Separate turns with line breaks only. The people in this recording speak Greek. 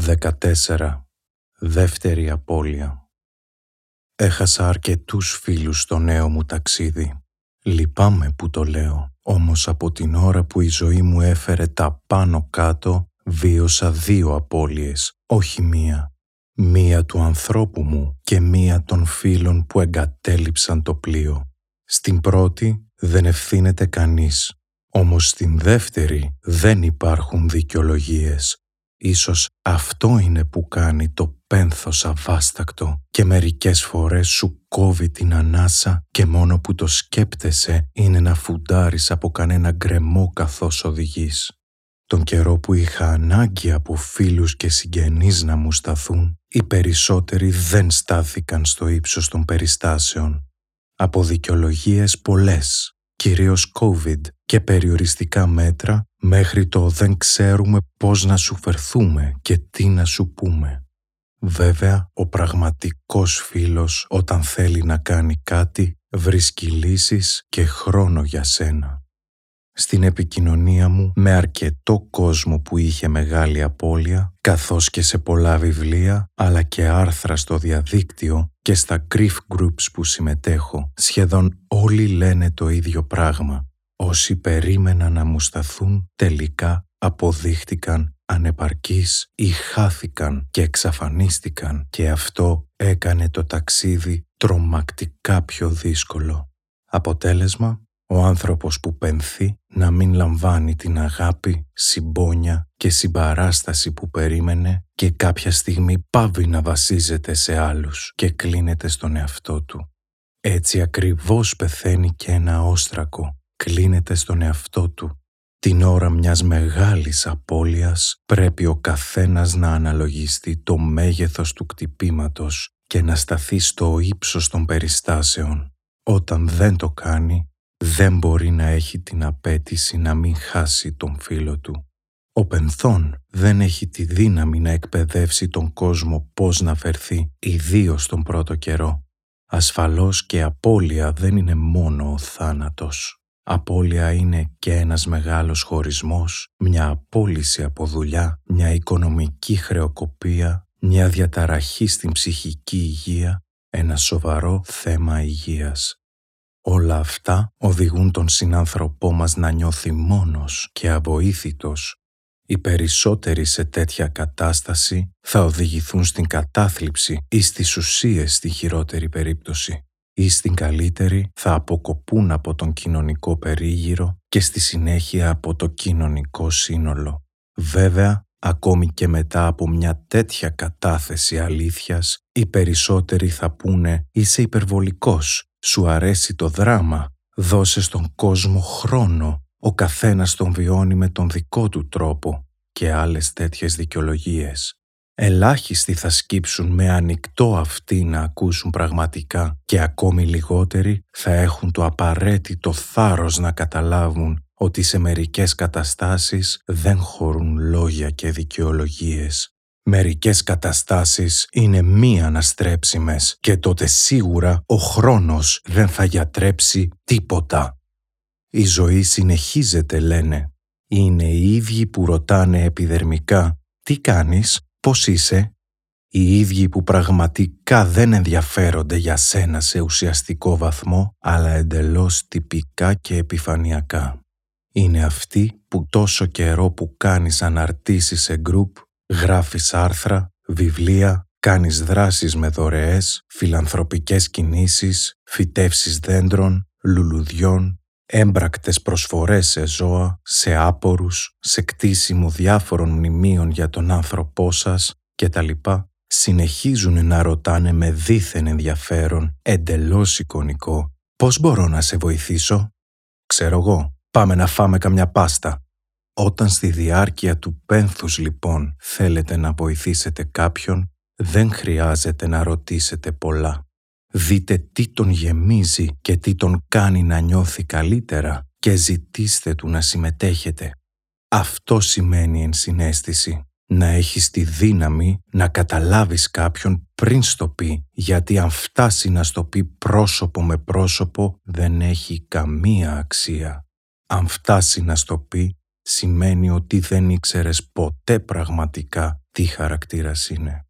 14. Δεύτερη απώλεια Έχασα αρκετούς φίλους στο νέο μου ταξίδι. Λυπάμαι που το λέω, όμως από την ώρα που η ζωή μου έφερε τα πάνω κάτω, βίωσα δύο απώλειες, όχι μία. Μία του ανθρώπου μου και μία των φίλων που εγκατέλειψαν το πλοίο. Στην πρώτη δεν ευθύνεται κανείς, όμως στην δεύτερη δεν υπάρχουν δικαιολογίες. Ίσως αυτό είναι που κάνει το πένθος αβάστακτο και μερικές φορές σου κόβει την ανάσα και μόνο που το σκέπτεσαι είναι να φουντάρεις από κανένα γκρεμό καθώς οδηγείς. Τον καιρό που είχα ανάγκη από φίλους και συγγενείς να μου σταθούν, οι περισσότεροι δεν στάθηκαν στο ύψος των περιστάσεων. Από δικαιολογίες πολλές, κυρίως COVID και περιοριστικά μέτρα, μέχρι το δεν ξέρουμε πώς να σου φερθούμε και τι να σου πούμε. Βέβαια, ο πραγματικός φίλος όταν θέλει να κάνει κάτι, βρίσκει λύσεις και χρόνο για σένα. Στην επικοινωνία μου με αρκετό κόσμο που είχε μεγάλη απώλεια, καθώς και σε πολλά βιβλία, αλλά και άρθρα στο διαδίκτυο και στα grief groups που συμμετέχω, σχεδόν όλοι λένε το ίδιο πράγμα. Όσοι περίμεναν να μου σταθούν, τελικά αποδείχτηκαν ανεπαρκείς ή χάθηκαν και εξαφανίστηκαν και αυτό έκανε το ταξίδι τρομακτικά πιο δύσκολο. Αποτέλεσμα, ο άνθρωπος που πενθεί να μην λαμβάνει την αγάπη, συμπόνια και συμπαράσταση που περίμενε και κάποια στιγμή πάβει να βασίζεται σε άλλους και κλείνεται στον εαυτό του. Έτσι ακριβώς πεθαίνει και ένα όστρακο, κλείνεται στον εαυτό του. Την ώρα μιας μεγάλης απώλειας πρέπει ο καθένας να αναλογιστεί το μέγεθος του κτυπήματος και να σταθεί στο ύψος των περιστάσεων. Όταν δεν το κάνει, δεν μπορεί να έχει την απέτηση να μην χάσει τον φίλο του. Ο πενθόν δεν έχει τη δύναμη να εκπαιδεύσει τον κόσμο πώς να φερθεί, ιδίως τον πρώτο καιρό. Ασφαλώς και απώλεια δεν είναι μόνο ο θάνατος. Απώλεια είναι και ένας μεγάλος χωρισμός, μια απόλυση από δουλειά, μια οικονομική χρεοκοπία, μια διαταραχή στην ψυχική υγεία, ένα σοβαρό θέμα υγείας. Όλα αυτά οδηγούν τον συνάνθρωπό μας να νιώθει μόνος και αβοήθητος. Οι περισσότεροι σε τέτοια κατάσταση θα οδηγηθούν στην κατάθλιψη ή στις ουσίες στη χειρότερη περίπτωση ή στην καλύτερη θα αποκοπούν από τον κοινωνικό περίγυρο και στη συνέχεια από το κοινωνικό σύνολο. Βέβαια, ακόμη και μετά από μια τέτοια κατάθεση αλήθειας, οι περισσότεροι θα πούνε «Είσαι υπερβολικός, σου αρέσει το δράμα, δώσε στον κόσμο χρόνο, ο καθένας τον βιώνει με τον δικό του τρόπο» και άλλες τέτοιες δικαιολογίες. Ελάχιστοι θα σκύψουν με ανοιχτό αυτοί να ακούσουν πραγματικά και ακόμη λιγότεροι θα έχουν το απαραίτητο θάρρος να καταλάβουν ότι σε μερικές καταστάσεις δεν χωρούν λόγια και δικαιολογίες. Μερικές καταστάσεις είναι μη αναστρέψιμες και τότε σίγουρα ο χρόνος δεν θα γιατρέψει τίποτα. Η ζωή συνεχίζεται λένε. Είναι οι ίδιοι που ρωτάνε επιδερμικά «Τι κάνεις» πώς είσαι, οι ίδιοι που πραγματικά δεν ενδιαφέρονται για σένα σε ουσιαστικό βαθμό, αλλά εντελώς τυπικά και επιφανειακά. Είναι αυτοί που τόσο καιρό που κάνεις αναρτήσεις σε γκρουπ, γράφεις άρθρα, βιβλία, κάνεις δράσεις με δωρεές, φιλανθρωπικές κινήσεις, φυτεύσεις δέντρων, λουλουδιών, έμπρακτες προσφορές σε ζώα, σε άπορους, σε κτίσιμο διάφορων μνημείων για τον άνθρωπό σας λοιπά, συνεχίζουν να ρωτάνε με δίθεν ενδιαφέρον, εντελώς εικονικό, «Πώς μπορώ να σε βοηθήσω» «Ξέρω εγώ, πάμε να φάμε καμιά πάστα». Όταν στη διάρκεια του πένθους λοιπόν θέλετε να βοηθήσετε κάποιον, δεν χρειάζεται να ρωτήσετε πολλά. Δείτε τι τον γεμίζει και τι τον κάνει να νιώθει καλύτερα και ζητήστε του να συμμετέχετε. Αυτό σημαίνει ενσυναίσθηση. Να έχεις τη δύναμη να καταλάβεις κάποιον πριν στο πει, γιατί αν φτάσει να στο πει πρόσωπο με πρόσωπο δεν έχει καμία αξία. Αν φτάσει να στο πει, σημαίνει ότι δεν ήξερες ποτέ πραγματικά τι χαρακτήρας είναι.